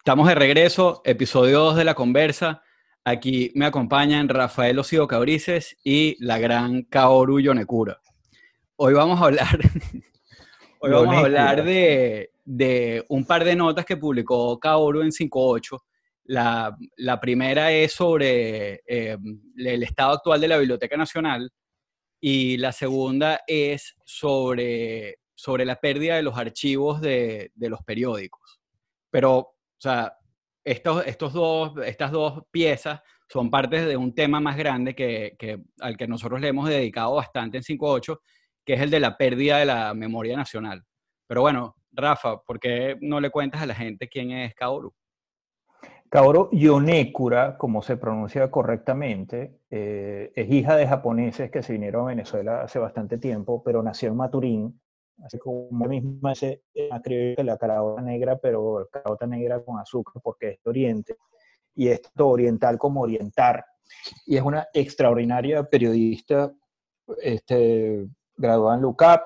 Estamos de regreso, episodio 2 de La Conversa. Aquí me acompañan Rafael Osido Cabrices y la gran Kaoru Yonekura. Hoy vamos a hablar, hoy vamos a hablar de, un par de notas que publicó Kaoru en 58. La, la primera es sobre eh, el estado actual de la Biblioteca Nacional y la segunda es sobre, sobre la pérdida de los archivos de, de los periódicos. Pero, o sea, estos, estos dos, estas dos piezas son partes de un tema más grande que, al que nosotros le hemos dedicado bastante en 5.8, que es el de la pérdida de la memoria nacional. Pero bueno, Rafa, ¿por qué no le cuentas a la gente quién es Kaoru? Kaoru Yonekura, como se pronuncia correctamente, eh, es hija de japoneses que se vinieron a Venezuela hace bastante tiempo, pero nació en Maturín, así como misma se escribe que la carabota negra, pero carabota negra con azúcar porque es de Oriente, y esto oriental como orientar. Y es una extraordinaria periodista, este, graduada en LUCAP,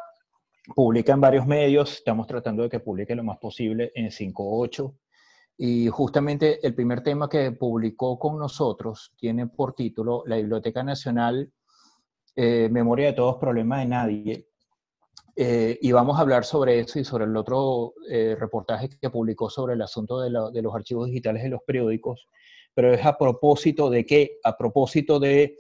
publica en varios medios, estamos tratando de que publique lo más posible en 5.8. Y justamente el primer tema que publicó con nosotros tiene por título La Biblioteca Nacional, eh, Memoria de todos, Problemas de Nadie, eh, y vamos a hablar sobre eso y sobre el otro eh, reportaje que publicó sobre el asunto de, los archivos digitales de los periódicos, pero es a propósito de qué? A propósito de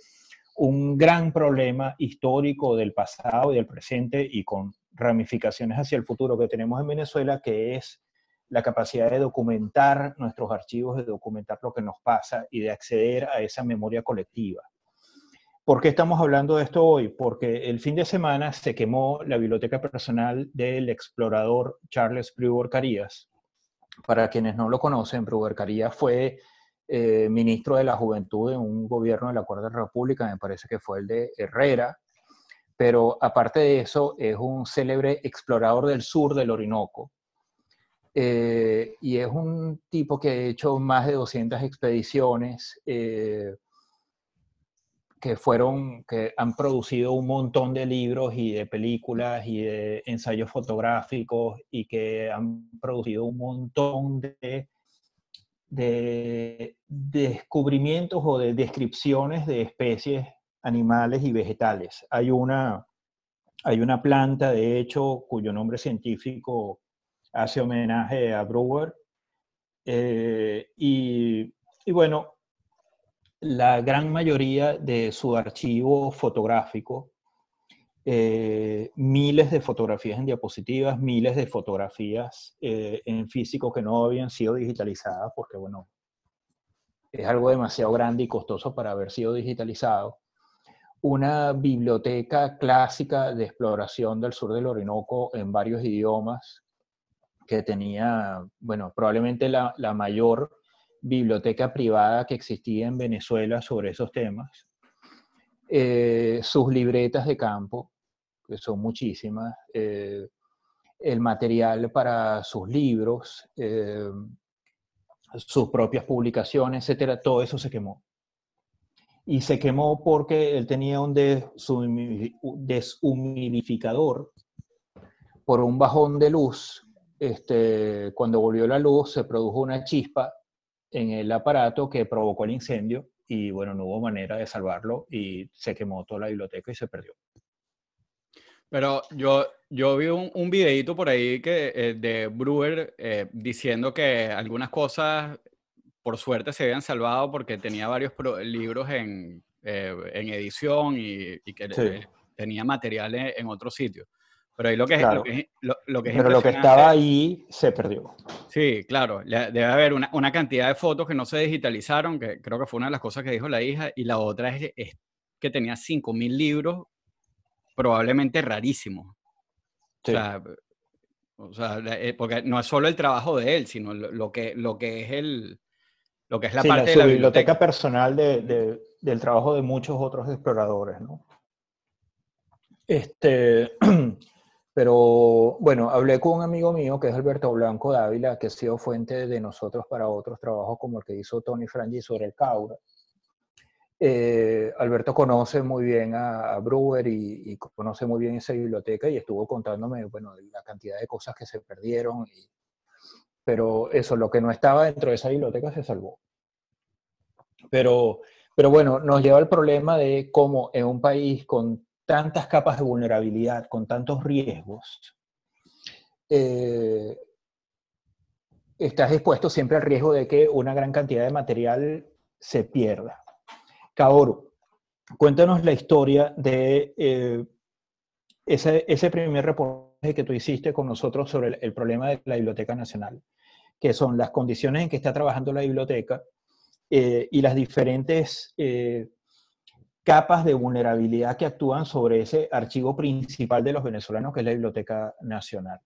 un gran problema histórico del pasado y del presente y con ramificaciones hacia el futuro que tenemos en Venezuela, que es la capacidad de documentar nuestros archivos, de documentar lo que nos pasa y de acceder a esa memoria colectiva. ¿Por qué estamos hablando de esto hoy? Porque el fin de semana se quemó la biblioteca personal del explorador Charles Brewer Carías. Para quienes no lo conocen, Brewer Carías fue eh, ministro de la Juventud en un gobierno de la Cuarta República, me parece que fue el de Herrera, pero aparte de eso es un célebre explorador del sur del Orinoco. Eh, y es un tipo que ha hecho más de 200 expediciones. Eh, que fueron, que han producido un montón de libros y de películas y de ensayos fotográficos y que han producido un montón de, de descubrimientos o de descripciones de especies animales y vegetales. Hay una, hay una planta, de hecho, cuyo nombre científico hace homenaje a Brewer. Eh, y, y bueno, la gran mayoría de su archivo fotográfico, eh, miles de fotografías en diapositivas, miles de fotografías eh, en físico que no habían sido digitalizadas, porque bueno, es algo demasiado grande y costoso para haber sido digitalizado. Una biblioteca clásica de exploración del sur del Orinoco en varios idiomas, que tenía, bueno, probablemente la, la mayor biblioteca privada que existía en Venezuela sobre esos temas, eh, sus libretas de campo, que son muchísimas, eh, el material para sus libros, eh, sus propias publicaciones, etcétera, todo eso se quemó. Y se quemó porque él tenía un deshumidificador por un bajón de luz. Este, cuando volvió la luz se produjo una chispa en el aparato que provocó el incendio y bueno, no hubo manera de salvarlo y se quemó toda la biblioteca y se perdió. Pero yo, yo vi un, un videito por ahí que, eh, de Brewer eh, diciendo que algunas cosas por suerte se habían salvado porque tenía varios libros en, eh, en edición y, que tenía materiales en otros sitios. Pero ahí lo que, lo que, lo, que Pero lo que estaba ahí se perdió. Sí, claro. Debe haber una, una, cantidad de fotos que no se digitalizaron, que creo que fue una de las cosas que dijo la hija, y la otra es, es que tenía 5.000 libros, probablemente rarísimos. O sea, o sea, eh, porque no es solo el trabajo de él, sino lo, que, lo que es el lo que es la parte de la biblioteca, personal de, de, del trabajo de muchos otros exploradores, ¿no? Este, Pero bueno, hablé con un amigo mío que es Alberto Blanco Dávila, que ha sido fuente de nosotros para otros trabajos como el que hizo Tony Frangi sobre el Caura. Eh, Alberto conoce muy bien a, Brewer y, conoce muy bien esa biblioteca y estuvo contándome, bueno, la cantidad de cosas que se perdieron pero eso, lo que no estaba dentro de esa biblioteca se salvó. Pero, pero bueno, nos lleva al problema de cómo en un país con tantas capas de vulnerabilidad, con tantos riesgos, eh, estás expuesto siempre al riesgo de que una gran cantidad de material se pierda. Kaoru, cuéntanos la historia de eh, ese, ese, primer reportaje que tú hiciste con nosotros sobre el, problema de la Biblioteca Nacional, que son las condiciones en que está trabajando la biblioteca eh, y las diferentes capas de vulnerabilidad que actúan sobre ese archivo principal de los venezolanos, que es la Biblioteca Nacional.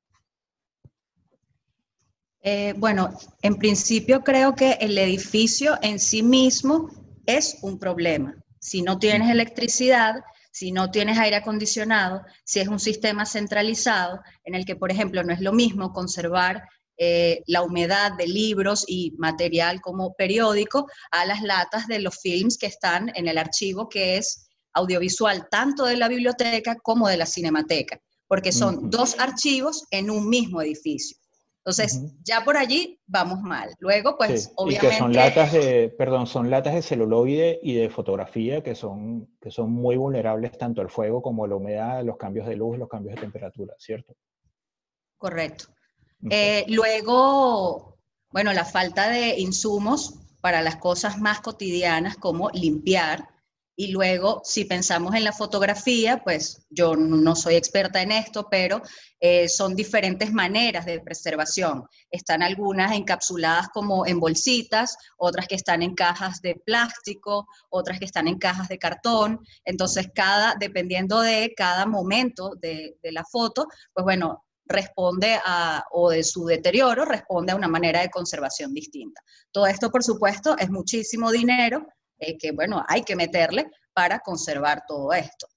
Eh, bueno, en principio creo que el edificio en sí mismo es un problema. Si no tienes electricidad, si no tienes aire acondicionado, si es un sistema centralizado en el que, por ejemplo, no es lo mismo conservar eh, la humedad de libros y material como periódico a las latas de los films que están en el archivo que es audiovisual tanto de la biblioteca como de la cinemateca, porque son dos archivos en un mismo edificio. Entonces, ya por allí vamos mal. Luego, pues, obviamente... Y que son latas de, perdón, son latas de celuloide y de fotografía que son, que son muy vulnerables tanto al fuego como a la humedad, los cambios de luz, los cambios de temperatura, ¿cierto? Correcto. Eh, luego, bueno, la falta de insumos para las cosas más cotidianas como limpiar, y luego, si pensamos en la fotografía, pues yo no soy experta en esto, pero eh, son diferentes maneras de preservación. Están algunas encapsuladas como en bolsitas, otras que están en cajas de plástico, otras que están en cajas de cartón. Entonces, cada, dependiendo de cada momento de, de la foto, pues bueno, responde a, o de su deterioro, responde a una manera de conservación distinta. Todo esto, por supuesto, es muchísimo dinero eh, que, bueno, hay que meterle para conservar todo esto.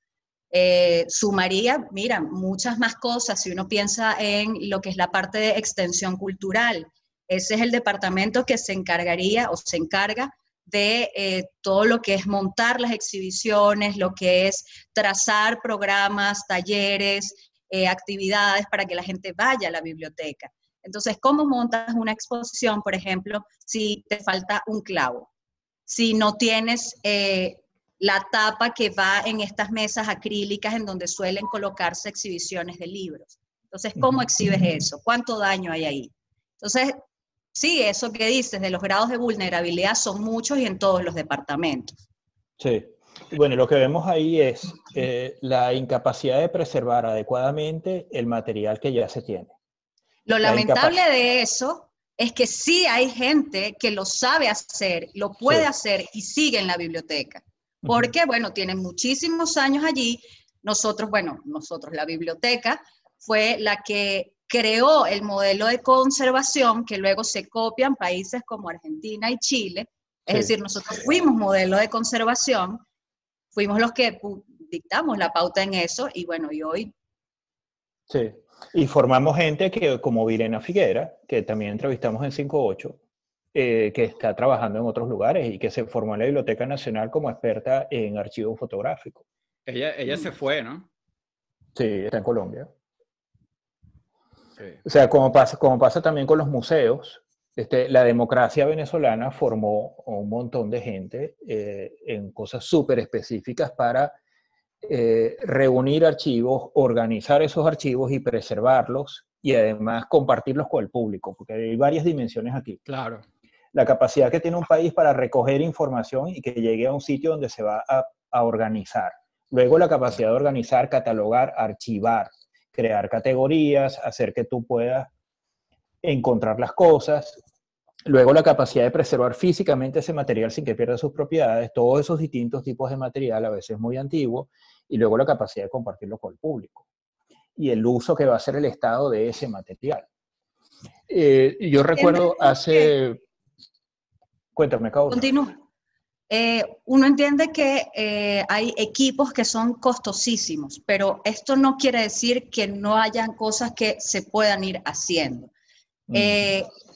Eh, sumaría, mira, muchas más cosas si uno piensa en lo que es la parte de extensión cultural. Ese es el departamento que se encargaría o se encarga de eh, todo lo que es montar las exhibiciones, lo que es trazar programas, talleres, actividades para que la gente vaya a la biblioteca. Entonces, ¿cómo montas una exposición, por ejemplo, si te falta un clavo? si no tienes eh, la tapa que va en estas mesas acrílicas en donde suelen colocarse exhibiciones de libros. Entonces, ¿cómo exhibes eso? ¿Cuánto daño hay ahí? Entonces, sí, eso que dices de los grados de vulnerabilidad son muchos y en todos los departamentos. Sí. Bueno, lo que vemos ahí es eh, la incapacidad de preservar adecuadamente el material que ya se tiene. Lo lamentable de eso es que sí hay gente que lo sabe hacer, lo puede hacer y sigue en la biblioteca. Porque, bueno, tienen muchísimos años allí. Nosotros, bueno, nosotros, la biblioteca fue la que creó el modelo de conservación que luego se copian países como Argentina y Chile. Es decir, nosotros fuimos modelo de conservación, fuimos los que dictamos la pauta en eso y bueno, y hoy... Sí, y formamos gente que, como Virena Figuera, que también entrevistamos en 58, eh, que está trabajando en otros lugares y que se formó en la Biblioteca Nacional como experta en archivo fotográfico. Ella, ella se fue, ¿no? Sí, está en Colombia. O sea, como pasa, como pasa también con los museos, este, la democracia venezolana formó un montón de gente eh, en cosas súper específicas para eh, reunir archivos, organizar esos archivos y preservarlos y además compartirlos con el público, porque hay varias dimensiones aquí. Claro. La capacidad que tiene un país para recoger información y que llegue a un sitio donde se va a, a organizar. Luego la capacidad de organizar, catalogar, archivar, crear categorías, hacer que tú puedas encontrar las cosas. Luego la capacidad de preservar físicamente ese material sin que pierda sus propiedades, todos esos distintos tipos de material, a veces muy antiguo, y luego la capacidad de compartirlo con el público y el uso que va a hacer el Estado de ese material. Eh, yo recuerdo hace... Cuéntame, acabo. Continúa. Eh, uno entiende que eh, hay equipos que son costosísimos, pero esto no quiere decir que no hayan cosas que se puedan ir haciendo.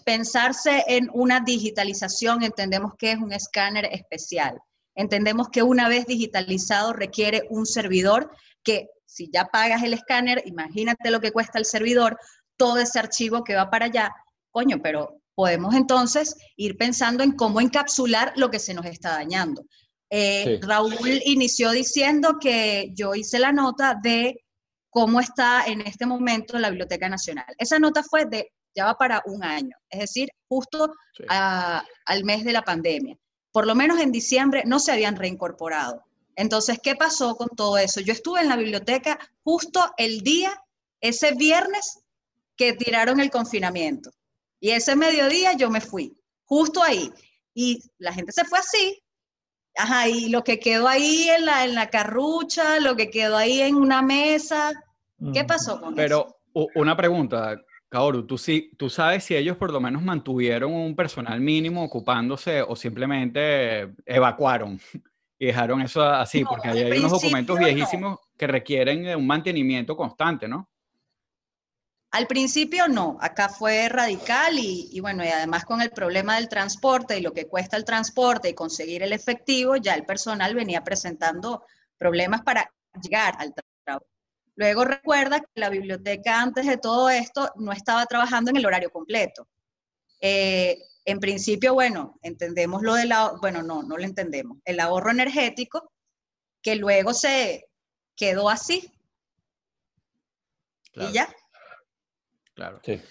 Pensarse en una digitalización, entendemos que es un escáner especial. Entendemos que una vez digitalizado requiere un servidor que si ya pagas el escáner, imagínate lo que cuesta el servidor, todo ese archivo que va para allá, coño, pero podemos entonces ir pensando en cómo encapsular lo que se nos está dañando. Eh, Raúl inició diciendo que yo hice la nota de cómo está en este momento la Biblioteca Nacional. Esa nota fue de, ya va para un año, es decir, justo al mes de la pandemia. Por lo menos en diciembre no se habían reincorporado. Entonces, ¿qué pasó con todo eso? Yo estuve en la biblioteca justo el día, ese viernes, que tiraron el confinamiento. Y ese mediodía yo me fui, justo ahí. Y la gente se fue así. Ajá, y lo que quedó ahí en la, en la carrucha, lo que quedó ahí en una mesa, ¿qué pasó con eso? Pero una pregunta, Kaoru, ¿tú, sí, ¿tú sabes si ellos por lo menos mantuvieron un personal mínimo ocupándose o simplemente evacuaron y dejaron eso así? porque hay unos documentos viejísimos que requieren un mantenimiento constante, ¿no? Al principio no, acá fue radical y, bueno, y además con el problema del transporte y lo que cuesta el transporte y conseguir el efectivo, ya el personal venía presentando problemas para llegar al trabajo. Luego recuerda que la biblioteca antes de todo esto no estaba trabajando en el horario completo. Eh, en principio, bueno, entendemos lo del, bueno, no, no lo entendemos, el ahorro energético, que luego se quedó así. Y ya. Claro. Sí.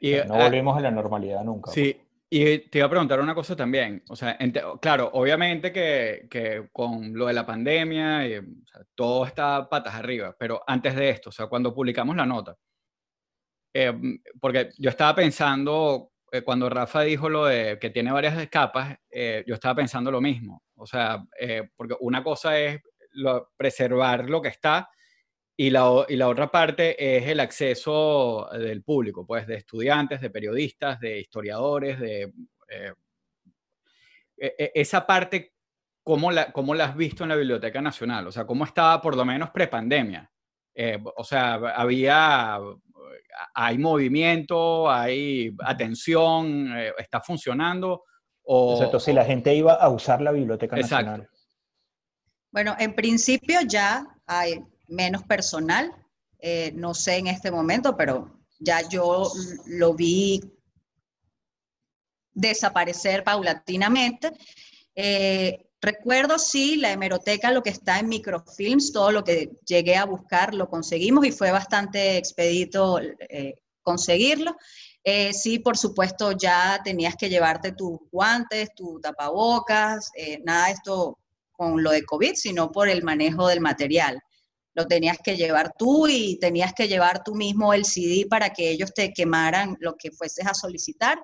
Y, no ah, volvemos a la normalidad nunca. Sí, y te iba a preguntar una cosa también. O sea, claro, obviamente que, que, con lo de la pandemia, y, todo está patas arriba, pero antes de esto, o sea, cuando publicamos la nota, eh, porque yo estaba pensando, eh, cuando Rafa dijo lo de que tiene varias capas, eh, yo estaba pensando lo mismo. O sea, porque una cosa es preservar lo que está, y la, y la, otra parte es el acceso del público, pues de estudiantes, de periodistas, de historiadores, de... Eh, e, e, esa parte, ¿cómo la, ¿cómo la has visto en la Biblioteca Nacional? O sea, ¿cómo estaba por lo menos prepandemia? Eh, o sea, había... ¿Hay movimiento? ¿Hay atención? Eh, ¿Está funcionando? O, Exacto, si la gente iba a usar la Biblioteca Nacional. Bueno, en principio ya hay, menos personal. Eh, no sé en este momento, pero ya yo lo vi desaparecer paulatinamente. Eh, recuerdo, sí, la hemeroteca, lo que está en microfilms, todo lo que llegué a buscar lo conseguimos y fue bastante expedito eh, conseguirlo. sí, por supuesto, ya tenías que llevarte tus guantes, tus tapabocas, nada de esto con lo de COVID, sino por el manejo del material lo tenías que llevar tú y tenías que llevar tú mismo el CD para que ellos te quemaran lo que fueses a solicitar.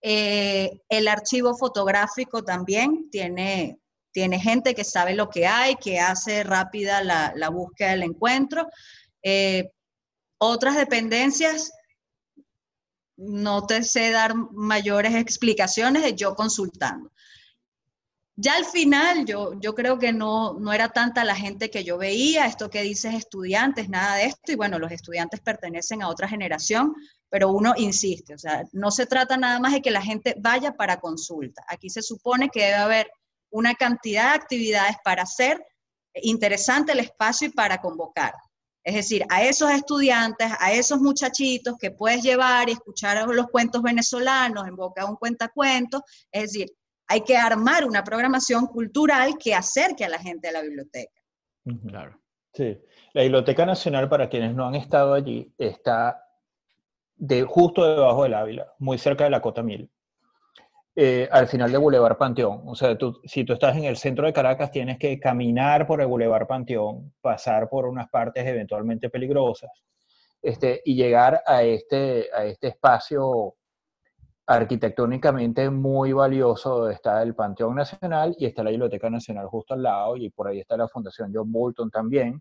Eh, el archivo fotográfico también tiene, tiene gente que sabe lo que hay, que hace rápida la, búsqueda del encuentro. Eh, otras dependencias, no te sé dar mayores explicaciones de yo consultando. Ya al final yo, yo creo que no, no era tanta la gente que yo veía, esto que dices estudiantes, nada de esto, y bueno, los estudiantes pertenecen a otra generación, pero uno insiste, o sea, no se trata nada más de que la gente vaya para consulta. Aquí se supone que debe haber una cantidad de actividades para hacer interesante el espacio y para convocar. Es decir, a esos estudiantes, a esos muchachitos que puedes llevar y escuchar los cuentos venezolanos en boca de un cuentacuentos, es decir, hay que armar una programación cultural que acerque a la gente a la biblioteca. Claro. Sí. La Biblioteca Nacional, para quienes no han estado allí, está de, justo debajo del Ávila, muy cerca de la Cota Mil, eh, al final de Boulevard Panteón. O sea, si tú estás en el centro de Caracas, tienes que caminar por el Boulevard Panteón, pasar por unas partes eventualmente peligrosas, este, y llegar a este, a este espacio arquitectónicamente muy valioso está el Panteón Nacional y está la Biblioteca Nacional justo al lado y por ahí está la Fundación John Bolton también.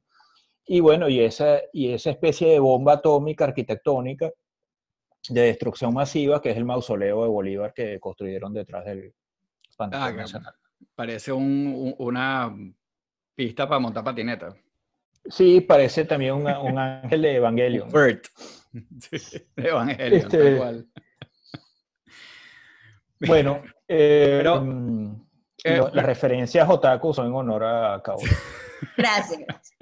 Y bueno, y esa, y esa especie de bomba atómica arquitectónica de destrucción masiva que es el mausoleo de Bolívar que construyeron detrás del Panteón ah, Nacional. Parece una pista para montar patineta. Sí, parece también un, ángel de Evangelion. Bert. de Evangelion, este, igual. Bueno, eh, mm, eh, las referencias otaku son en honor a Kao. Gracias.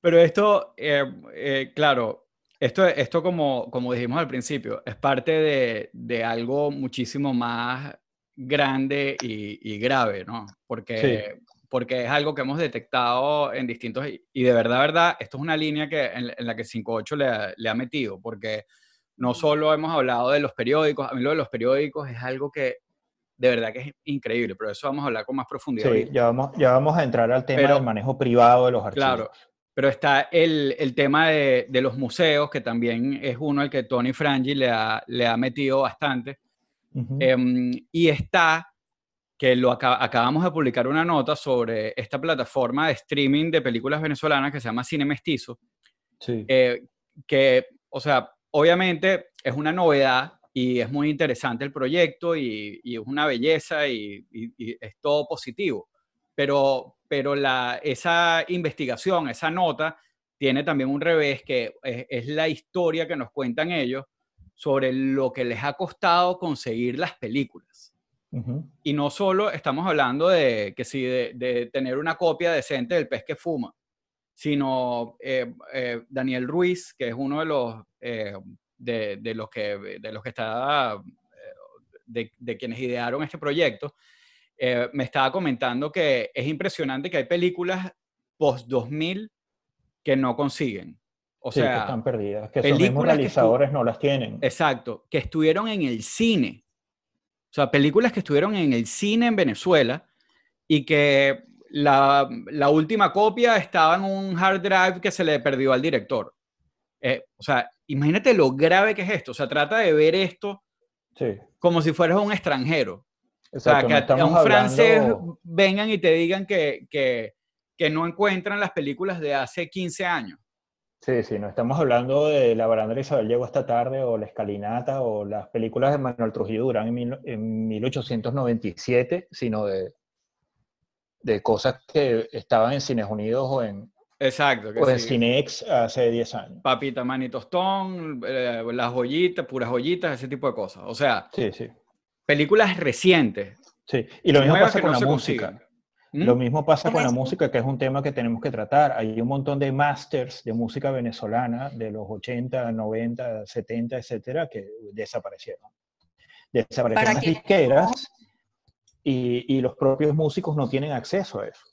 Pero esto, eh, claro, esto, esto como, como dijimos al principio, es parte de, de algo muchísimo más grande y, y grave, ¿no? Porque, porque es algo que hemos detectado en distintos... Y de verdad, verdad, esto es una línea que, en, la que 58 le, le ha metido, porque no solo hemos hablado de los periódicos, a mí lo de los periódicos es algo que de verdad que es increíble, pero eso vamos a hablar con más profundidad. Sí, ya vamos, ya vamos a entrar al tema del manejo privado de los archivos. Claro, pero está el, el tema de, de, los museos, que también es uno al que Tony Frangi le ha, le ha metido bastante. Em, y está, que lo acabamos de publicar una nota sobre esta plataforma de streaming de películas venezolanas que se llama Cine Mestizo. Sí. Eh, que, o sea, obviamente es una novedad y es muy interesante el proyecto y, es una belleza y, es todo positivo. Pero, pero la, esa investigación, esa nota, tiene también un revés que es, la historia que nos cuentan ellos sobre lo que les ha costado conseguir las películas. Y no solo estamos hablando de que sí, de, tener una copia decente del pez que fuma, sino eh, eh, Daniel Ruiz, que es uno de los eh, de, los que, de los que está, de, quienes idearon este proyecto, me estaba comentando que es impresionante que hay películas post-2000 que no consiguen. O sea, que están perdidas, que los realizadores no las tienen. Exacto, que estuvieron en el cine. O sea, películas que estuvieron en el cine en Venezuela y que la, la última copia estaba en un hard drive que se le perdió al director. Eh, o sea, imagínate lo grave que es esto. O sea, trata de ver esto como si fueras un extranjero. o sea, que a, un francés vengan y te digan que, que, que, no encuentran las películas de hace 15 años. Sí, sí, no estamos hablando de La barandera Isabel llegó esta tarde o La escalinata o las películas de Manuel Trujillo Durán en, en 1897, sino de, de cosas que estaban en Cines Unidos o en, Exacto. Que o en Cinex hace 10 años. Papita, mani, tostón, eh, las joyitas, puras joyitas, ese tipo de cosas. O sea, sí, sí. películas recientes. Sí, y lo mismo pasa con la música. ¿Mm? Lo mismo pasa con la música, que es un tema que tenemos que tratar. Hay un montón de masters de música venezolana de los 80, 90, 70, etcétera, que desaparecieron. Desaparecieron las disqueras y, y los propios músicos no tienen acceso a eso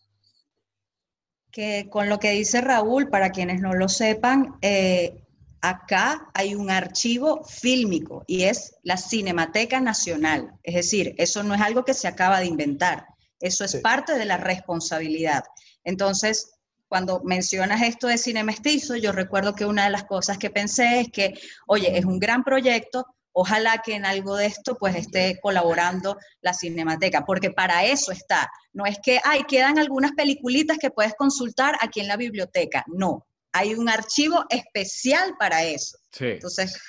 que con lo que dice Raúl, para quienes no lo sepan, eh, acá hay un archivo fílmico y es la Cinemateca Nacional. Es decir, eso no es algo que se acaba de inventar, eso es parte de la responsabilidad. Entonces, cuando mencionas esto de cine mestizo, yo recuerdo que una de las cosas que pensé es que, oye, es un gran proyecto, ojalá que en algo de esto pues esté colaborando la Cinemateca, porque para eso está. No es que, ay, quedan algunas peliculitas que puedes consultar aquí en la biblioteca. No, hay un archivo especial para eso. Sí. Entonces...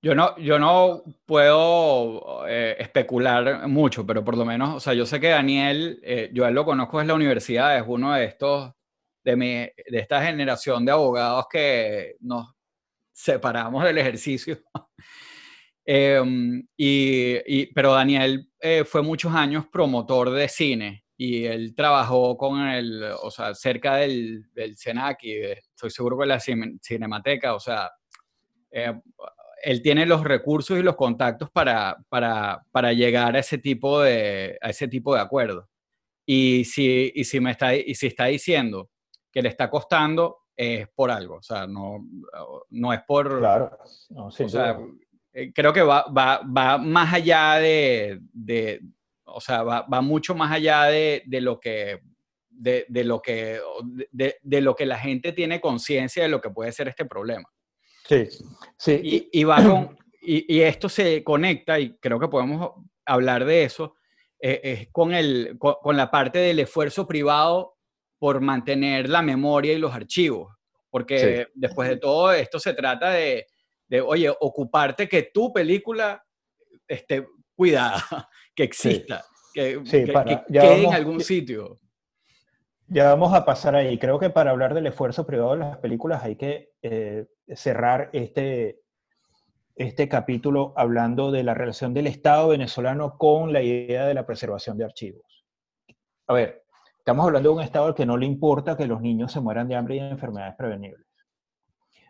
Yo no, yo no puedo eh, especular mucho, pero por lo menos, o sea, yo sé que Daniel, eh, yo él lo conozco desde la universidad, es uno de estos, de, mi, de esta generación de abogados que nos separamos del ejercicio Em, y, pero Daniel eh, fue muchos años promotor de cine y él trabajó con el, o sea, cerca del, del CENAC y estoy seguro que la Cinemateca, o sea, eh, él tiene los recursos y los contactos para, para, para, llegar a ese tipo de, a ese tipo de acuerdo. Y si, y si, me está, y si está diciendo que le está costando, es por algo, o sea, no, no es por... Claro, no, o sea, eh, creo que va, va, va más allá de, de, o sea, va, va, mucho más allá de, de lo que, de, de lo que, de, lo que la gente tiene conciencia de lo que puede ser este problema. Sí, sí. Y, y va con, y, y, esto se conecta, y creo que podemos hablar de eso, eh, es con, el, con, la parte del esfuerzo privado por mantener la memoria y los archivos. Porque después de todo esto se trata de, de, oye, ocuparte que tu película esté cuidada, que exista, que, quede en algún sitio. Ya vamos a pasar ahí. Creo que para hablar del esfuerzo privado de las películas hay que eh, cerrar este, este capítulo hablando de la relación del Estado venezolano con la idea de la preservación de archivos. A ver, estamos hablando de un Estado al que no le importa que los niños se mueran de hambre y de enfermedades prevenibles.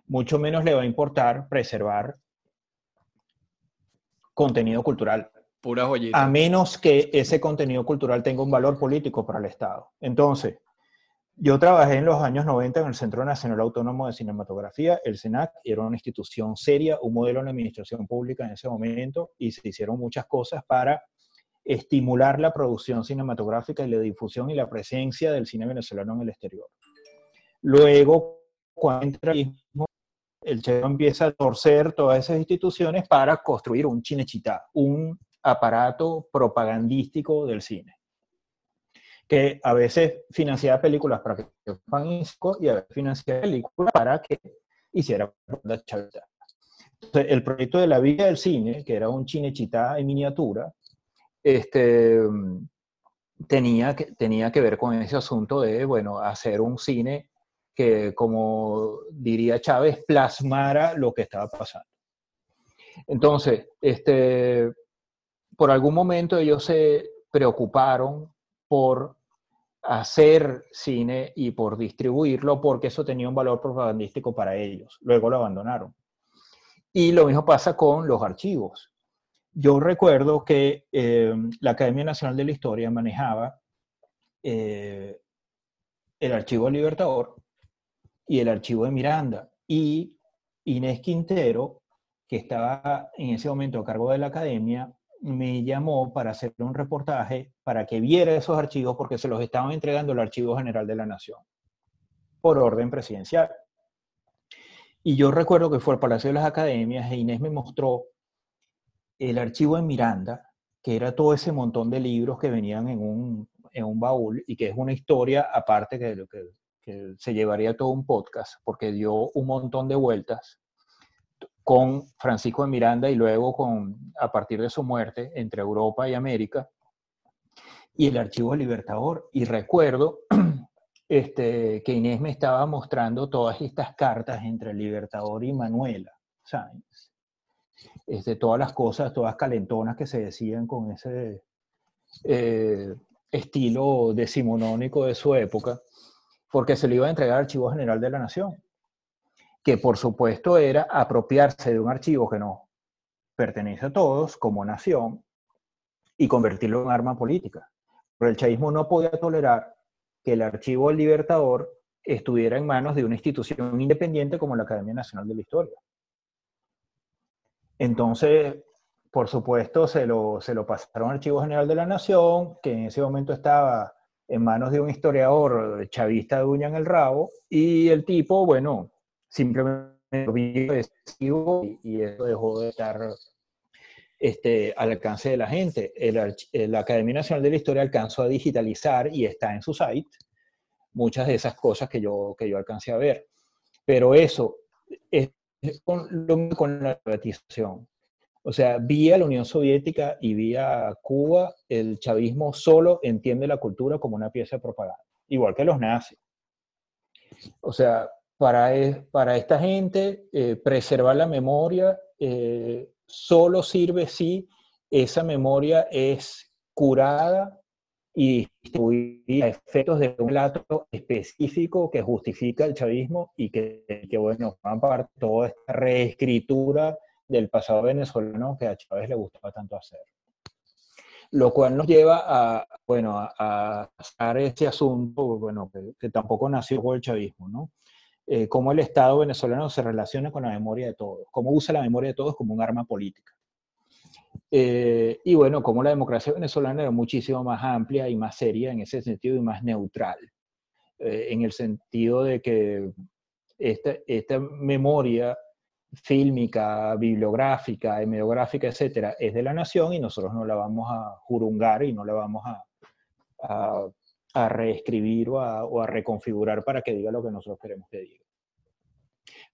Mucho menos le va a importar preservar contenido cultural. Pura joyita. A menos que ese contenido cultural tenga un valor político para el Estado. Entonces, yo trabajé en los años 90 en el Centro Nacional Autónomo de Cinematografía, el CENAC, era una institución seria, un modelo de administración pública en ese momento, y se hicieron muchas cosas para estimular la producción cinematográfica y la difusión y la presencia del cine venezolano en el exterior. Luego, cuando entra el el Che empieza a torcer todas esas instituciones para construir un Chinechita, un aparato propagandístico del cine, que a veces financiaba películas para que fueran y a veces financiaba películas para que hiciera chavita. Entonces, el proyecto de la vida del cine, que era un Chinechita en miniatura, este, tenía, que, tenía que ver con ese asunto de, bueno, hacer un cine que, como diría Chávez, plasmara lo que estaba pasando. Entonces, este, por algún momento ellos se preocuparon por hacer cine y por distribuirlo porque eso tenía un valor propagandístico para ellos. Luego lo abandonaron. Y lo mismo pasa con los archivos. Yo recuerdo que eh, la Academia Nacional de la Historia manejaba eh, el Archivo Libertador y el archivo de Miranda. Y Inés Quintero, que estaba en ese momento a cargo de la academia, me llamó para hacer un reportaje para que viera esos archivos porque se los estaban entregando al Archivo General de la Nación por orden presidencial. Y yo recuerdo que fue al Palacio de las Academias e Inés me mostró el archivo de Miranda, que era todo ese montón de libros que venían en un, en un baúl y que es una historia aparte que, que, se llevaría todo un podcast, porque dio un montón de vueltas con Francisco de Miranda y luego con, a partir de su muerte, entre Europa y América, y el Archivo Libertador. Y recuerdo este, que Inés me estaba mostrando todas estas cartas entre el Libertador y Manuela Sáenz. Este, todas las cosas, todas calentonas que se decían con ese eh, estilo decimonónico de su época porque se le iba a entregar al Archivo General de la Nación, que por supuesto era apropiarse de un archivo que no pertenece a todos como nación y convertirlo en arma política. Pero el chavismo no podía tolerar que el archivo del Libertador estuviera en manos de una institución independiente como la Academia Nacional de la Historia. Entonces, por supuesto, lo, se lo pasaron al Archivo General de la Nación, que en ese momento estaba en manos de un historiador chavista de uña en el rabo, y el tipo, bueno, simplemente y, eso dejó de estar este, al alcance de la gente. la Academia Nacional de la Historia alcanzó a digitalizar y está en su site muchas de esas cosas que yo, que yo alcancé a ver. Pero eso es con, con la privatización. O sea, vía la Unión Soviética y vía Cuba, el chavismo solo entiende la cultura como una pieza de propaganda, igual que los nazis. O sea, para, e, para esta gente, eh, preservar la memoria eh, solo sirve si esa memoria es curada y distribuida a efectos de un plato específico que justifica el chavismo y que, que bueno, van parte de toda esta reescritura del pasado venezolano que a Chávez le gustaba tanto hacer. Lo cual nos lleva a, bueno, a, a ese asunto, bueno, que, tampoco nació con el chavismo, ¿no? Eh, cómo el Estado venezolano se relaciona con la memoria de todos, cómo usa la memoria de todos como un arma política. Eh, y bueno, cómo la democracia venezolana era muchísimo más amplia y más seria en ese sentido y más neutral, eh, en el sentido de que esta, esta memoria fílmica, bibliográfica, hemodográfica, etcétera, es de la nación y nosotros no la vamos a jurungar y no la vamos a, a, reescribir o a, o a, reconfigurar para que diga lo que nosotros queremos que diga.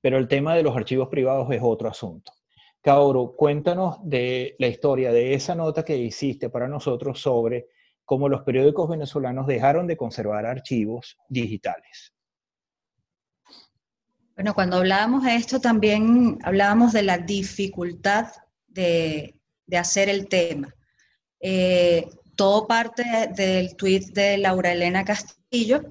Pero el tema de los archivos privados es otro asunto. Kaoru, cuéntanos de la historia de esa nota que hiciste para nosotros sobre cómo los periódicos venezolanos dejaron de conservar archivos digitales. Bueno, cuando hablábamos de esto también hablábamos de la dificultad de, hacer el tema. Eh, todo parte del tweet de Laura Elena Castillo.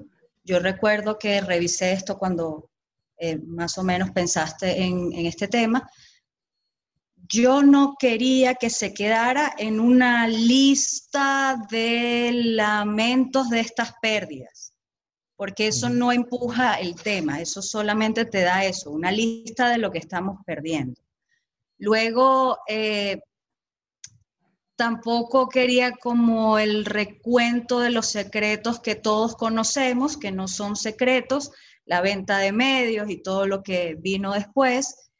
Yo recuerdo que revisé esto cuando eh, más o menos pensaste en, en este tema, yo no quería que se quedara en una lista de lamentos de estas pérdidas, porque eso no empuja el tema, eso solamente te da eso, una lista de lo que estamos perdiendo. Luego, eh, tampoco quería como el recuento de los secretos que todos conocemos, que no son secretos, la venta de medios y todo lo que vino después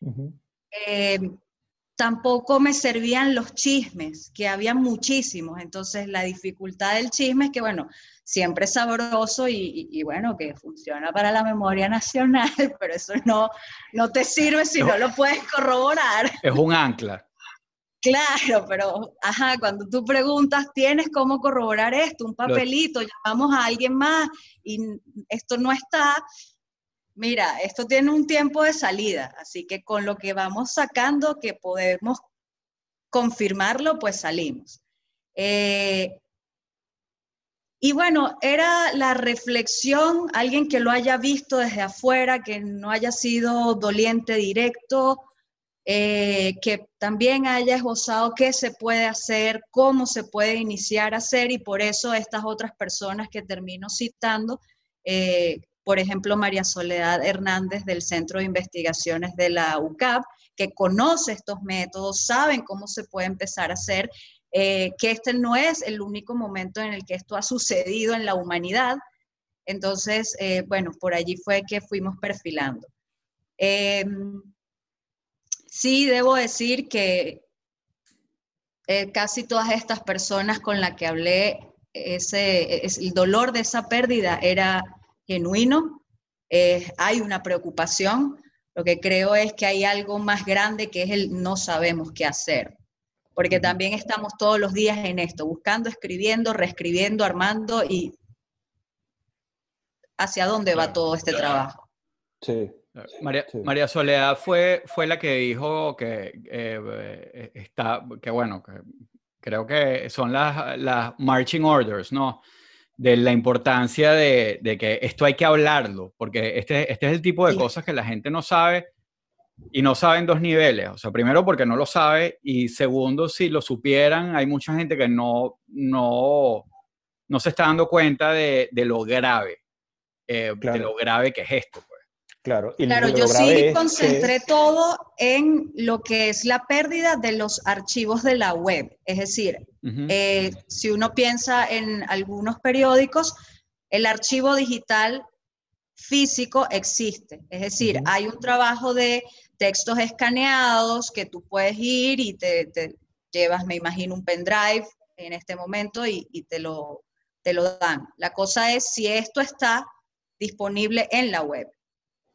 tampoco me servían los chismes, que había muchísimos. Entonces, la dificultad del chisme es que, bueno, siempre sabroso y, bueno, que funciona para la memoria nacional, pero eso no, no te sirve si no, lo puedes corroborar. Es un ancla. Claro, pero, ajá, cuando tú preguntas, ¿tienes cómo corroborar esto? Un papelito, llamamos a alguien más y esto no está, mira, esto tiene un tiempo de salida, así que con lo que vamos sacando, que podemos confirmarlo, pues salimos. Eh, y bueno, era la reflexión, alguien que lo haya visto desde afuera, que no haya sido doliente directo, eh, que también haya esbozado qué se puede hacer, cómo se puede iniciar a hacer, y por eso estas otras personas que termino citando, eh, por ejemplo, María Soledad Hernández del Centro de Investigaciones de la UCAP, que conoce estos métodos, saben cómo se puede empezar a hacer, eh, que este no es el único momento en el que esto ha sucedido en la humanidad. Entonces, eh, bueno, por allí fue que fuimos perfilando. Em, sí, debo decir que eh, casi todas estas personas con las que hablé, ese, el dolor de esa pérdida era genuino, hay una preocupación, lo que creo es que hay algo más grande que es el no sabemos qué hacer, porque también estamos todos los días en esto, buscando, escribiendo, reescribiendo, armando y hacia dónde va todo este trabajo. Sí. María, Soledad fue, fue la que dijo que eh, está, que bueno, que creo que son las, las marching orders, ¿no? de la importancia de, que esto hay que hablarlo, porque este, este es el tipo de cosas que la gente no sabe y no sabe en dos niveles. O sea, primero porque no lo sabe y segundo, si lo supieran, hay mucha gente que no, no, no se está dando cuenta de, lo grave, eh, de lo grave que es esto. Pues. Claro, claro yo sí concentré todo en lo que es la pérdida de los archivos de la web. Es decir, eh, si uno piensa en algunos periódicos, el archivo digital físico existe. Es decir, hay un trabajo de textos escaneados que tú puedes ir y te, llevas, me imagino, un pendrive en este momento y, y te, lo, te lo dan. La cosa es si esto está disponible en la web.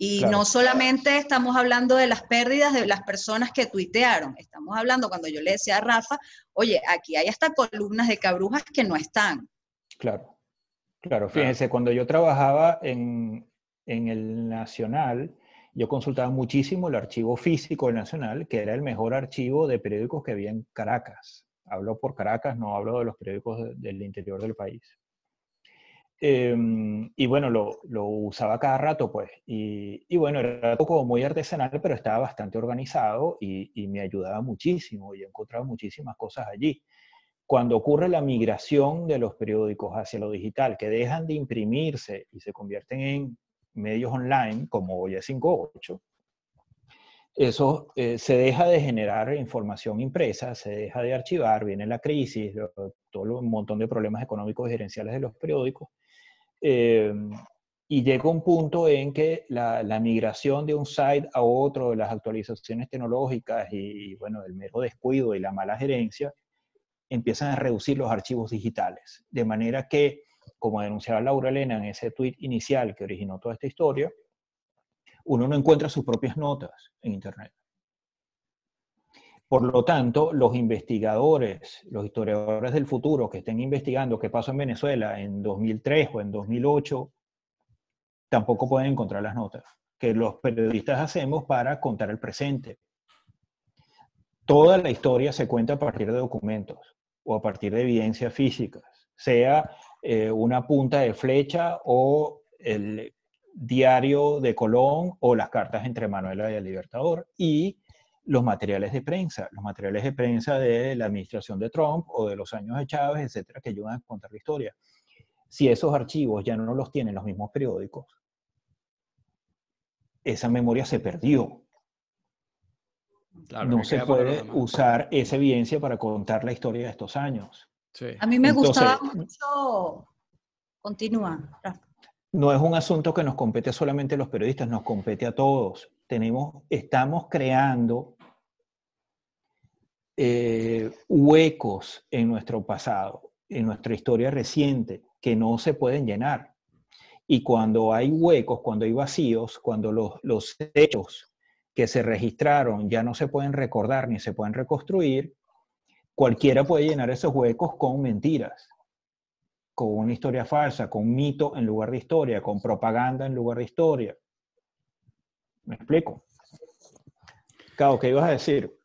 Y no solamente estamos hablando de las pérdidas de las personas que tuitearon, estamos hablando cuando yo le decía a Rafa, oye, aquí hay hasta columnas de cabrujas que no están. Claro, claro, fíjense, cuando yo trabajaba en, en el Nacional, yo consultaba muchísimo el archivo físico del Nacional, que era el mejor archivo de periódicos que había en Caracas. Hablo por Caracas, no hablo de los periódicos del interior del país. Em, y bueno, lo, lo, usaba cada rato, pues. Y, y, bueno, era como muy artesanal, pero estaba bastante organizado y, y, me ayudaba muchísimo y encontraba muchísimas cosas allí. Cuando ocurre la migración de los periódicos hacia lo digital, que dejan de imprimirse y se convierten en medios online, como hoy es 58, eso eh, se deja de generar información impresa, se deja de archivar, viene la crisis, todo un montón de problemas económicos y gerenciales de los periódicos, eh, y llega un punto en que la, migración de un site a otro, las actualizaciones tecnológicas y, bueno, el mero descuido y la mala gerencia, empiezan a reducir los archivos digitales. De manera que, como denunciaba Laura Elena en ese tweet inicial que originó toda esta historia, uno no encuentra sus propias notas en Internet. Por lo tanto, los investigadores, los historiadores del futuro que estén investigando qué pasó en Venezuela en 2003 o en 2008, tampoco pueden encontrar las notas que los periodistas hacemos para contar el presente. Toda la historia se cuenta a partir de documentos o a partir de evidencias físicas, sea eh, una punta de flecha o diario de Colón o las cartas entre Manuela y el Libertador y los materiales de prensa, los materiales de prensa de la administración de Trump o de los años de Chávez, etcétera, que ayudan a contar la historia. Si esos archivos ya no los tienen los mismos periódicos, esa memoria se perdió. No se puede usar esa evidencia para contar la historia de estos años. A mí me gustaba mucho. Continúa. No es un asunto que nos compete solamente a los periodistas, nos compete a todos. Tenemos, estamos creando eh, huecos en nuestro pasado, en nuestra historia reciente, que no se pueden llenar. Y cuando hay huecos, cuando hay vacíos, cuando los, los hechos que se registraron ya no se pueden recordar ni se pueden reconstruir, cualquiera puede llenar esos huecos con mentiras, con una historia falsa, con mito en lugar de historia, con propaganda en lugar de historia. ¿Me explico? Cabo, ¿qué ibas a decir?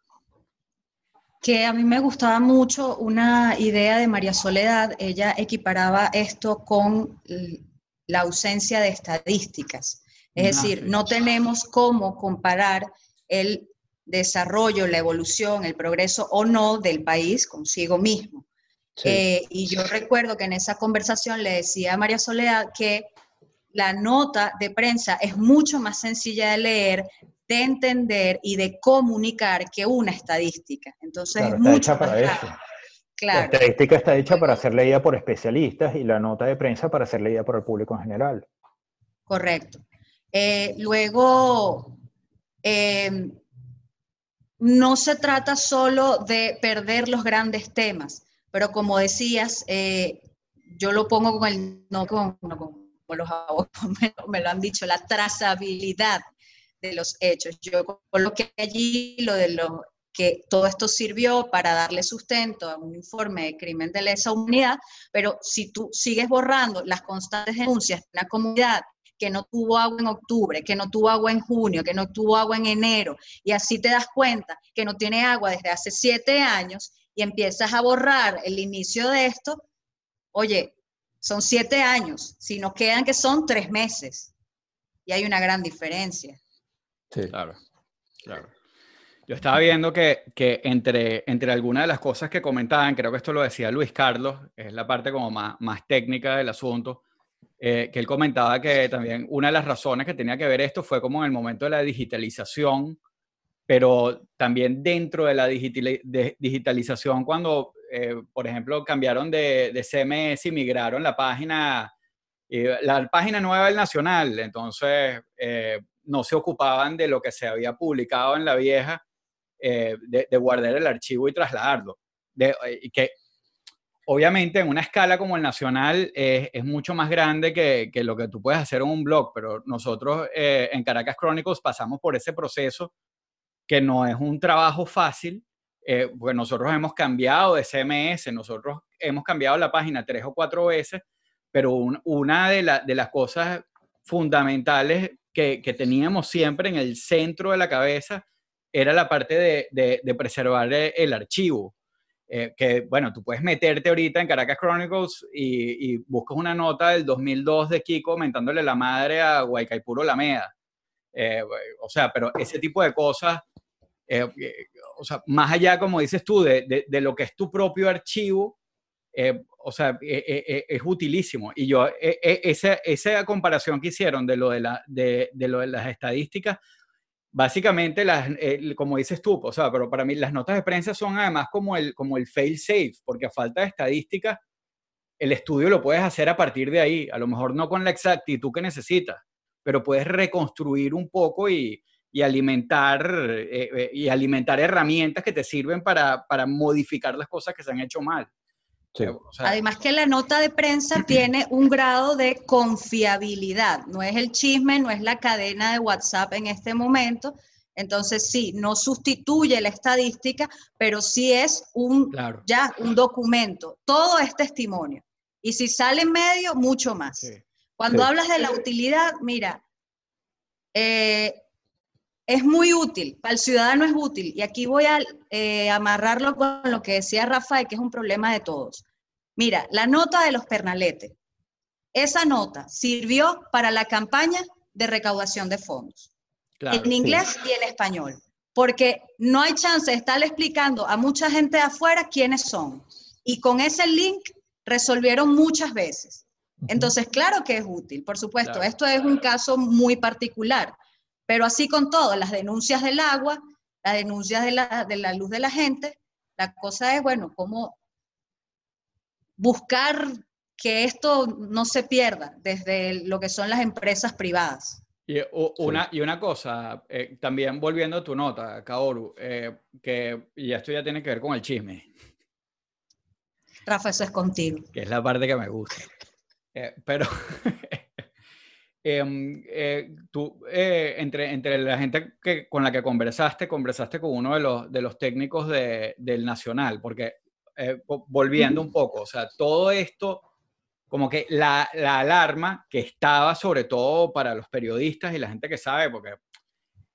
que a mí me gustaba mucho una idea de María Soledad. Ella equiparaba esto con la ausencia de estadísticas. Es decir, no tenemos cómo comparar el desarrollo, la evolución, el progreso o no del país consigo mismo. Eh, y yo recuerdo que en esa conversación le decía a María Soledad que la nota de prensa es mucho más sencilla de leer, de entender y de comunicar que una estadística. Entonces, está hecha para eso. La estadística está hecha para ser leída por especialistas y la nota de prensa para ser leída por el público en general. Correcto. Eh, luego, em, no se trata solo de perder los grandes temas, pero como decías, eh, yo lo pongo con el, no con, los abogados me, lo han dicho, la trazabilidad de los hechos. Yo coloqué allí lo de lo que todo esto sirvió para darle sustento a un informe de crimen de lesa humanidad, pero si tú sigues borrando las constantes denuncias de una comunidad que no tuvo agua en octubre, que no tuvo agua en junio, que no tuvo agua en enero, y así te das cuenta que no tiene agua desde hace siete años y empiezas a borrar el inicio de esto, oye, son siete años, si nos quedan que son tres meses, y hay una gran diferencia. Sí. Claro, claro. Yo estaba viendo que, que, entre, entre algunas de las cosas que comentaban, creo que esto lo decía Luis Carlos, es la parte como más, más técnica del asunto, eh, que él comentaba que también una de las razones que tenía que ver esto fue como en el momento de la digitalización, pero también dentro de la digitalización, cuando, eh, por ejemplo, cambiaron de, de, CMS y migraron la página, la página nueva del Nacional, entonces eh, no se ocupaban de lo que se había publicado en la vieja, de, de, guardar el archivo y trasladarlo. De, que obviamente en una escala como el nacional es mucho más grande que, que, lo que tú puedes hacer en un blog, pero nosotros eh, en Caracas Chronicles pasamos por ese proceso que no es un trabajo fácil, eh, porque nosotros hemos cambiado de CMS, nosotros hemos cambiado la página tres o cuatro veces, pero una de, de, las cosas fundamentales que, que, teníamos siempre en el centro de la cabeza era la parte de, de, de preservar el archivo. Eh, que, bueno, tú puedes meterte ahorita en Caracas Chronicles y, y, buscas una nota del 2002 de Kiko mentándole la madre a Guaycaipuro Lameda. Eh, o sea, pero ese tipo de cosas, eh, o sea, más allá, como dices tú, de, de, lo que es tu propio archivo, o sea, es utilísimo. Y yo, esa, esa comparación que hicieron de lo de, la, de, de lo de las estadísticas, básicamente, las, como dices tú, o sea, pero para mí las notas de prensa son además como el, como el fail safe, porque a falta de estadística, el estudio lo puedes hacer a partir de ahí, a lo mejor no con la exactitud que necesitas, pero puedes reconstruir un poco y, y alimentar, eh, eh, y alimentar herramientas que te sirven para, para modificar las cosas que se han hecho mal. Además que la nota de prensa tiene un grado de confiabilidad, no es el chisme, no es la cadena de WhatsApp en este momento. Entonces sí, no sustituye la estadística, pero sí es un ya un documento. Todo es testimonio. Y si sale en medio, mucho más. Cuando hablas de la utilidad, mira, eh, es muy útil, para el ciudadano es útil. Y aquí voy a eh, amarrarlo con lo que decía Rafael, que es un problema de todos. Mira, la nota de los pernaletes. Esa nota sirvió para la campaña de recaudación de fondos. en inglés y en español. Porque no hay chance de estar explicando a mucha gente de afuera quiénes son. Y con ese link resolvieron muchas veces. Entonces, claro que es útil, por supuesto. Esto es un caso muy particular. Pero así con todo, las denuncias del agua, las denuncias de la, de la luz de la gente, la cosa es, bueno, cómo buscar que esto no se pierda desde lo que son las empresas privadas. Y una, y una cosa, eh, también volviendo a tu nota, Kaoru, eh, que y esto ya tiene que ver con el chisme. Rafa, eso es contigo. Que es la parte que me gusta. Eh, pero em, tú, entre, entre la gente que, con la que conversaste, conversaste con uno de los, de los técnicos de, del Nacional, porque volviendo un poco, o sea, todo esto como que la, la, alarma que estaba sobre todo para los periodistas y la gente que sabe, porque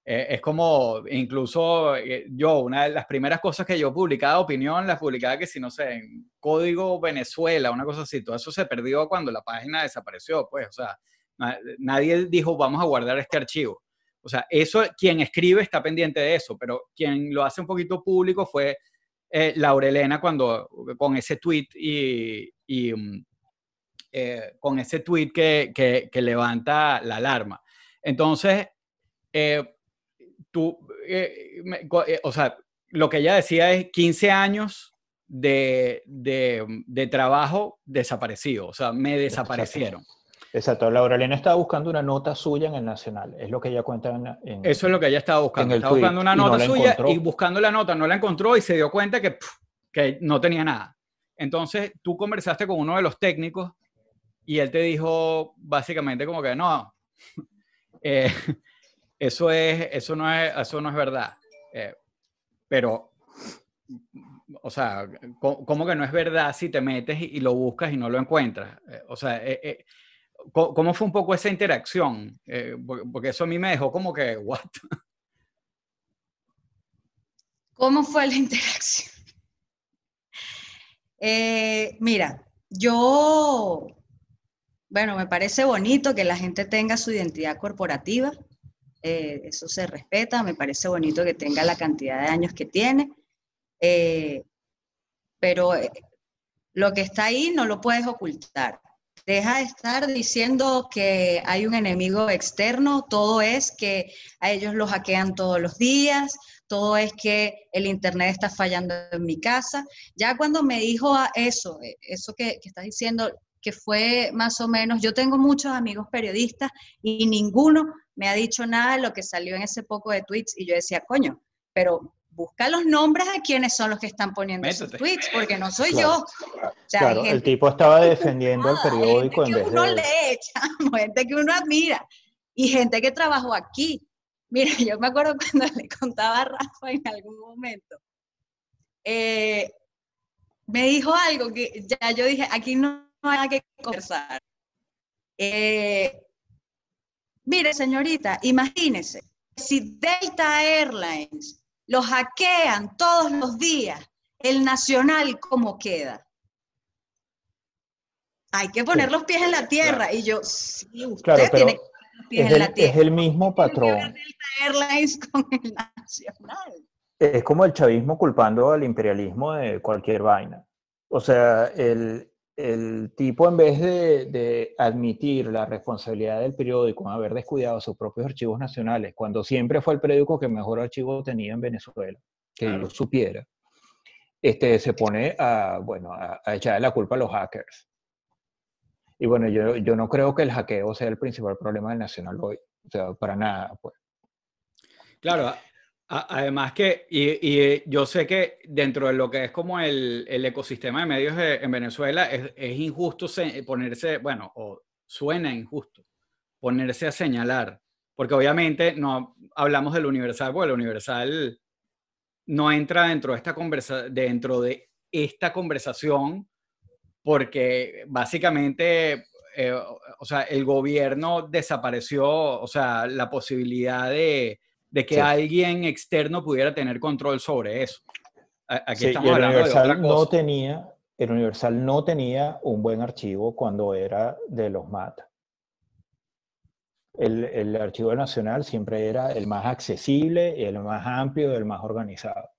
eh, es como, incluso eh, yo, una de las primeras cosas que yo publicaba opinión, las publicaba que si no sé, en Código Venezuela, una cosa así, todo eso se perdió cuando la página desapareció, pues, o sea, nadie dijo vamos a guardar este archivo. O sea, eso, quien escribe está pendiente de eso, pero quien lo hace un poquito público fue eh, Laurelena cuando, con ese tweet y, y mm, eh, con ese tweet que, que, levanta la alarma. Entonces, eh, tú, eh, o sea, lo que ella decía es 15 años de, de, de trabajo desaparecido, o sea, me desaparecieron. Exacto, Laura Elena estaba buscando una nota suya en el Nacional, es lo que ella cuenta en... Eso es lo que ella estaba buscando, estaba buscando una nota suya y buscando la nota no la encontró y se dio cuenta que, que no tenía nada. Entonces, tú conversaste con uno de los técnicos y él te dijo básicamente como que no, eh, eso, es, eso, no es, eso no es verdad. Eh, pero, o sea, ¿cómo, que no es verdad si te metes y, lo buscas y no lo encuentras? Eh, o sea, ¿cómo fue un poco esa interacción? porque eso a mí me dejó como que, ¿what? ¿Cómo fue la interacción? mira, yo bueno, me parece bonito que la gente tenga su identidad corporativa, eh, eso se respeta, me parece bonito que tenga la cantidad de años que tiene, eh, pero eh, lo que está ahí no lo puedes ocultar. Deja de estar diciendo que hay un enemigo externo, todo es que a ellos los hackean todos los días, todo es que el Internet está fallando en mi casa. Ya cuando me dijo eso, eso que, que estás diciendo, que fue más o menos, yo tengo muchos amigos periodistas y ninguno me ha dicho nada de lo que salió en ese poco de tweets y yo decía, coño, pero busca los nombres de quienes son los que están poniendo esos tweets, porque no soy yo. claro, el tipo estaba defendiendo el periódico en vez que uno lee, gente que uno admira y gente que trabajó aquí. Mira, yo me acuerdo cuando le contaba a Rafa en algún momento, eh, me dijo algo que ya yo dije, aquí no no hay que conversar. Eh, mire, señorita, imagínese, si Delta Airlines lo hackean todos los días, el nacional, ¿cómo queda? Hay que poner los pies en la tierra. Y yo, sí, usted tiene que poner los pies en la tierra. Es el mismo patrón. Delta Airlines con el nacional. Es como el chavismo culpando al imperialismo de cualquier vaina. O sea, el, el tipo en vez de, admitir la responsabilidad del periódico en haber descuidado sus propios archivos nacionales, cuando siempre fue el periódico que mejor archivo tenía en Venezuela, que lo supiera, este, se pone a, bueno, a, echarle la culpa a los hackers. Y bueno, yo, yo no creo que el hackeo sea el principal problema del Nacional hoy, o sea, para nada, pues. Claro, Además que, y, yo sé que dentro de lo que es como el, el ecosistema de medios en Venezuela, es, es, injusto ponerse, bueno, o suena injusto ponerse a señalar, porque obviamente no hablamos del Universal, porque el Universal no entra dentro de esta, conversa, dentro de esta conversación, porque básicamente, eh, o sea, el gobierno desapareció, o sea, la posibilidad de de que alguien externo pudiera tener control sobre eso. Aquí estamos el Universal No tenía, el Universal no tenía un buen archivo cuando era de los MAT. el, el, Archivo Nacional siempre era el más accesible, el más amplio, el más organizado.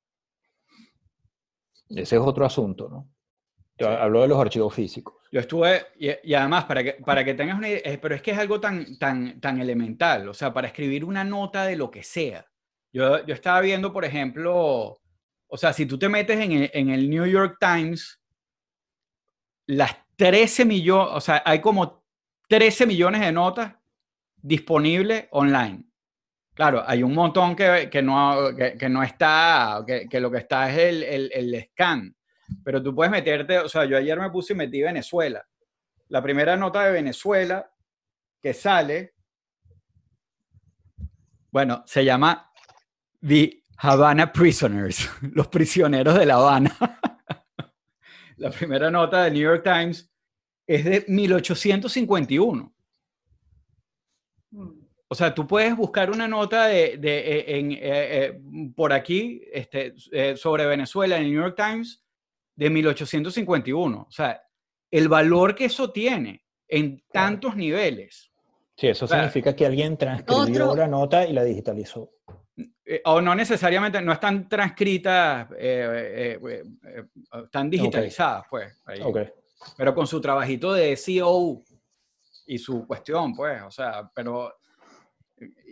Ese es otro asunto, ¿no? Yo hablo de los archivos físicos. Yo estuve, y, además, para que, para que tengas una idea, pero es que es algo tan, tan, tan elemental, o sea, para escribir una nota de lo que sea. Yo, yo estaba viendo, por ejemplo, o sea, si tú te metes en el, en el New York Times, las 13 millones, o sea, hay como 13 millones de notas disponibles online. Claro, hay un montón que, que no, que, no está, que, lo que está es el, el, scan, pero tú puedes meterte, o sea, yo ayer me puse y metí Venezuela. La primera nota de Venezuela que sale, bueno, se llama The Havana Prisoners, los prisioneros de La Habana. la primera nota del New York Times es de 1851. O sea, tú puedes buscar una nota de, de eh, en, eh, eh, por aquí este, sobre Venezuela en el New York Times de 1851. O sea, el valor que eso tiene en tantos niveles. Sí, eso significa que alguien transcribió la nota y la digitalizó. O no necesariamente, no están transcritas, están digitalizadas, pues. Pero con su trabajito de CEO y su cuestión, pues, o sea, pero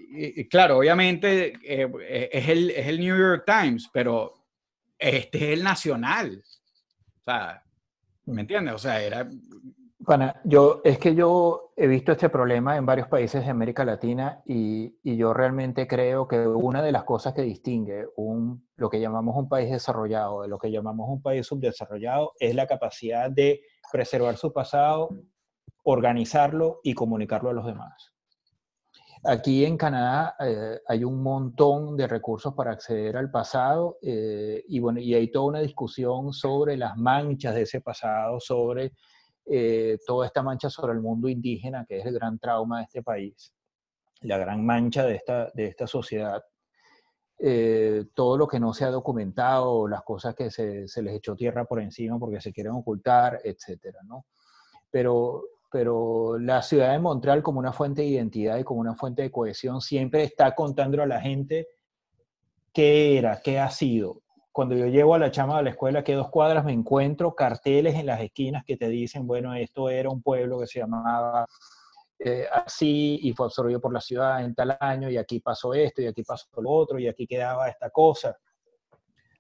y, claro, obviamente eh, eh, es, el, es, el, New York Times, pero este es el nacional. Sea, ¿me entiendes? O sea, era... Yo, es que yo he visto este problema en varios países de América Latina y, y, yo realmente creo que una de las cosas que distingue un, lo que llamamos un país desarrollado de lo que llamamos un país subdesarrollado es la capacidad de preservar su pasado, organizarlo y comunicarlo a los demás. Aquí en Canadá eh, hay un montón de recursos para acceder al pasado eh, y, bueno, y hay toda una discusión sobre las manchas de ese pasado, sobre eh, toda esta mancha sobre el mundo indígena, que es el gran trauma de este país, la gran mancha de esta, de esta sociedad. todo lo que no se ha documentado, las cosas que se, se, les echó tierra por encima porque se quieren ocultar, etcétera, ¿no? Pero pero la ciudad de Montreal como una fuente de identidad y como una fuente de cohesión siempre está contando a la gente qué era, qué ha sido. Cuando yo llevo a la chama de la escuela, que dos cuadras me encuentro carteles en las esquinas que te dicen, bueno, esto era un pueblo que se llamaba eh, así y fue absorbido por la ciudad en tal año y aquí pasó esto y aquí pasó lo otro y aquí quedaba esta cosa.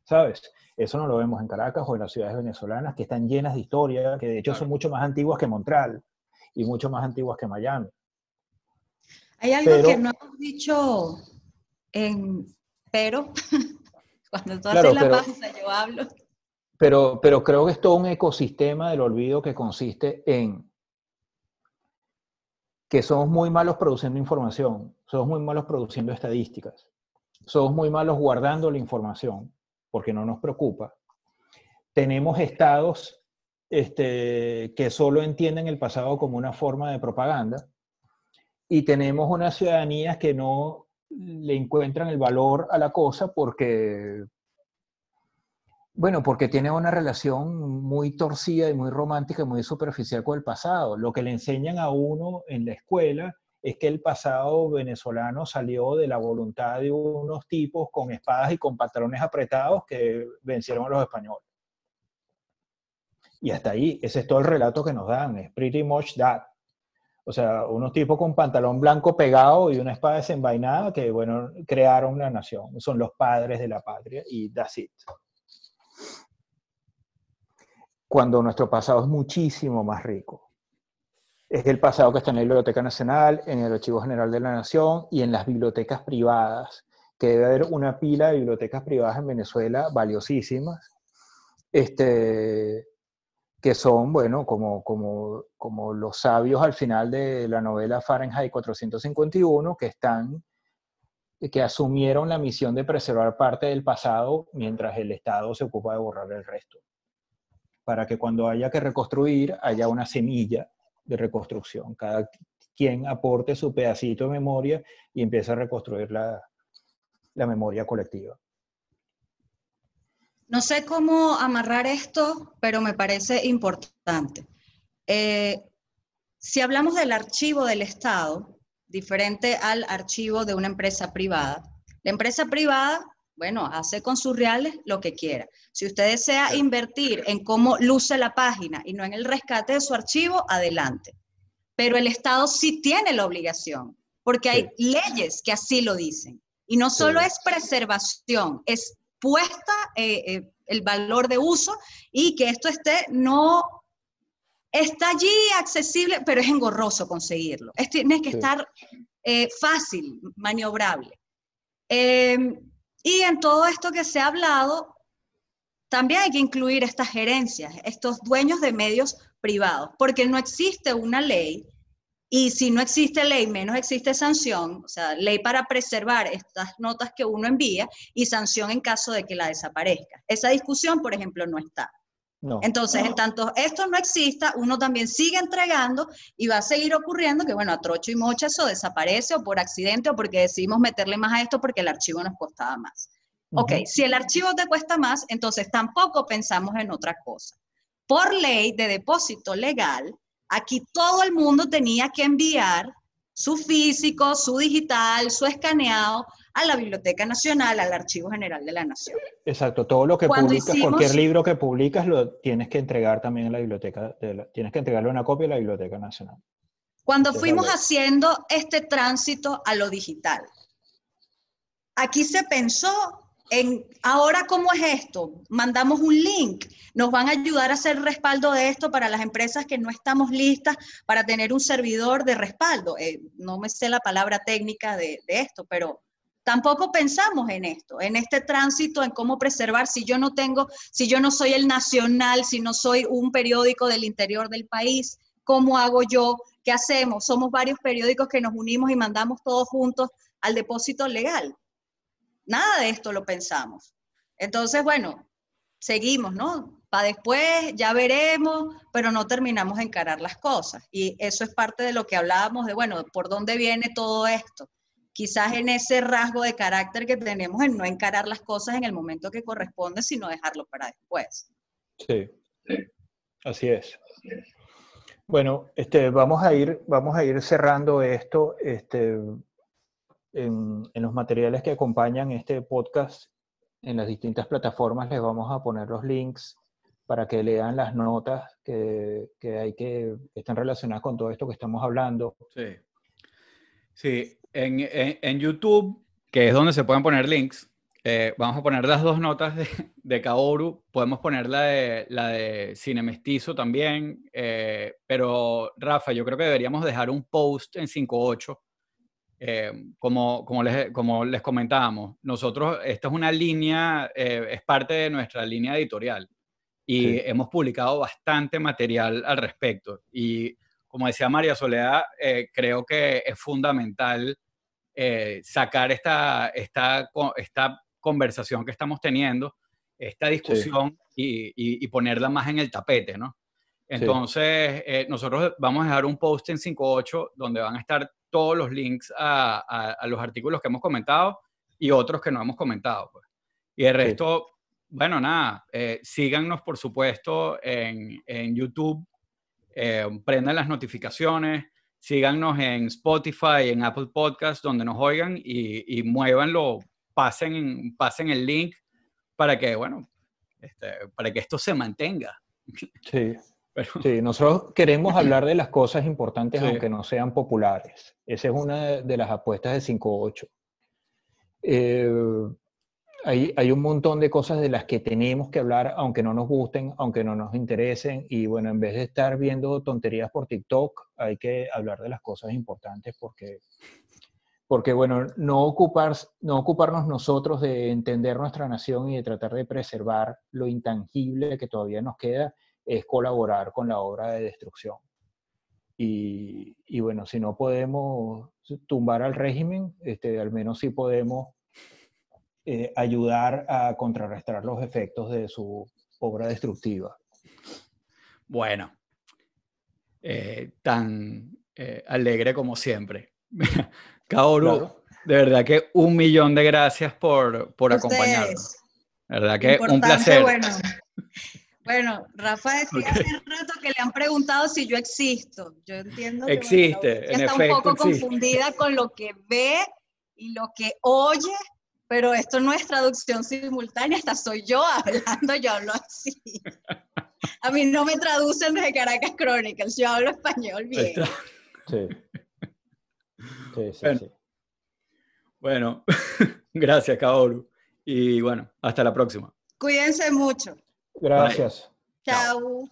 ¿Sabes? Eso no lo vemos en Caracas o en las ciudades venezolanas que están llenas de historia, que de hecho son mucho más antiguas que Montreal y mucho más antiguas que Miami. Hay algo que no hemos dicho en, pero cuando tú haces la pausa yo hablo. Pero, pero creo que es todo un ecosistema del olvido que consiste en que somos muy malos produciendo información, somos muy malos produciendo estadísticas, somos muy malos guardando la información porque no nos preocupa. Tenemos estados este, que solo entienden el pasado como una forma de propaganda, y tenemos unas ciudadanías que no le encuentran el valor a la cosa porque, bueno, porque tiene una relación muy torcida y muy romántica y muy superficial con el pasado. Lo que le enseñan a uno en la escuela es que el pasado venezolano salió de la voluntad de unos tipos con espadas y con pantalones apretados que vencieron a los españoles. Y hasta ahí, ese es todo el relato que nos dan, es pretty much that. O sea, unos tipos con pantalón blanco pegado y una espada desenvainada que, bueno, crearon una nación. Son los padres de la patria y that's it. Cuando nuestro pasado es muchísimo más rico. Es el pasado que está en la Biblioteca Nacional, en el Archivo General de la Nación y en las bibliotecas privadas, que debe haber una pila de bibliotecas privadas en Venezuela valiosísimas. Este, que son, bueno, como, como, como los sabios al final de la novela Fahrenheit 451, que están que asumieron la misión de preservar parte del pasado mientras el Estado se ocupa de borrar el resto, para que cuando haya que reconstruir haya una semilla de reconstrucción, cada quien aporte su pedacito de memoria y empiece a reconstruir la, la memoria colectiva. No sé cómo amarrar esto, pero me parece importante. Eh, si hablamos del archivo del Estado, diferente al archivo de una empresa privada. La empresa privada, bueno, hace con sus reales lo que quiera. Si usted desea invertir en cómo luce la página y no en el rescate de su archivo, adelante. Pero el Estado sí tiene la obligación, porque hay leyes que así lo dicen. Y no solo es preservación, es puesta eh, eh, el valor de uso y que esto esté no está allí accesible, pero es engorroso conseguirlo. Es, tiene que estar eh, fácil, maniobrable. Em, y en todo esto que se ha hablado, también hay que incluir estas gerencias, estos dueños de medios privados, porque no existe una ley y si no existe ley, menos existe sanción, o sea, ley para preservar estas notas que uno envía y sanción en caso de que la desaparezca. Esa discusión, por ejemplo, no está. Entonces, en tanto esto no exista, uno también sigue entregando y va a seguir ocurriendo que, bueno, a trocho y mocha eso desaparece o por accidente o porque decidimos meterle más a esto porque el archivo nos costaba más. Ok, si el archivo te cuesta más, entonces tampoco pensamos en otra cosa. Por ley de depósito legal, aquí todo el mundo tenía que enviar su físico, su digital, su escaneado a la Biblioteca Nacional, al Archivo General de la Nación. Exacto, todo lo que publicas, cualquier libro que publicas, lo tienes que entregar también a la biblioteca, tienes que entregarle una copia a la Biblioteca Nacional. Cuando fuimos haciendo este tránsito a lo digital, aquí se pensó en, ahora cómo es esto, mandamos un link, nos van a ayudar a hacer respaldo de esto para las empresas que no estamos listas para tener un servidor de respaldo. Eh, no me sé la palabra técnica de, de esto, pero Tampoco pensamos en esto, en este tránsito, en cómo preservar si yo no tengo, si yo no soy el nacional, si no soy un periódico del interior del país, ¿cómo hago yo? ¿Qué hacemos? Somos varios periódicos que nos unimos y mandamos todos juntos al depósito legal. Nada de esto lo pensamos. Entonces, bueno, seguimos, ¿no? Para después ya veremos, pero no terminamos de encarar las cosas. Y eso es parte de lo que hablábamos de, bueno, ¿por dónde viene todo esto? quizás en ese rasgo de carácter que tenemos en no encarar las cosas en el momento que corresponde, sino dejarlo para después. Sí, así es. Bueno, este, vamos, a ir, vamos a ir cerrando esto este, en, en los materiales que acompañan este podcast. En las distintas plataformas les vamos a poner los links para que lean las notas que, que hay que, que están relacionadas con todo esto que estamos hablando. Sí. Sí, en, en, YouTube, que es donde se pueden poner links, eh, vamos a poner las dos notas de, de, Kaoru, podemos poner la de, la de Cine Mestizo también, eh, pero Rafa, yo creo que deberíamos dejar un post en 5.8, eh, como, como, les, como les comentábamos, nosotros, esta es una línea, es parte de nuestra línea editorial y hemos publicado bastante material al respecto. Y como decía María Soledad, creo que es fundamental eh, sacar esta, esta, esta conversación que estamos teniendo, esta discusión y, y, ponerla más en el tapete, ¿no? Entonces, eh, nosotros vamos a dejar un post en 5.8 donde van a estar todos los links a, a, los artículos que hemos comentado y otros que no hemos comentado. Pues. Y el resto, bueno, nada, eh, síganos por supuesto en, en YouTube, prendan las notificaciones, síganos en Spotify, en Apple Podcast, donde nos oigan y, y muévanlo, pasen, pasen el link para que, bueno, este, para que esto se mantenga. Sí. Sí, nosotros queremos hablar de las cosas importantes aunque no sean populares. Esa es una de las apuestas de 5.8. Eh, hay, un montón de cosas de las que tenemos que hablar, aunque no nos gusten, aunque no nos interesen. Y bueno, en vez de estar viendo tonterías por TikTok, hay que hablar de las cosas importantes porque, porque bueno, no, ocupar, no ocuparnos nosotros de entender nuestra nación y de tratar de preservar lo intangible que todavía nos queda es colaborar con la obra de destrucción. Y, y bueno, si no podemos tumbar al régimen, este, al menos sí podemos eh, ayudar a contrarrestar los efectos de su obra destructiva. Bueno, eh, tan eh, alegre como siempre. Kaoru, de verdad que un millón de gracias por, por acompañarnos. verdad que un placer. Bueno, Rafa decía hace rato que le han preguntado si yo existo. Yo entiendo que existe, en está efecto, un poco existe. confundida con lo que ve y lo que oye, pero esto no es traducción simultánea, hasta soy yo hablando, yo hablo así. A mí no me traducen desde Caracas Chronicles, yo hablo español bien. Está- Sí. Sí, sí, Bueno. sí. Bueno, gracias, Kaoru. Y bueno, hasta la próxima. Cuídense mucho. Gracias. Chao. Chao.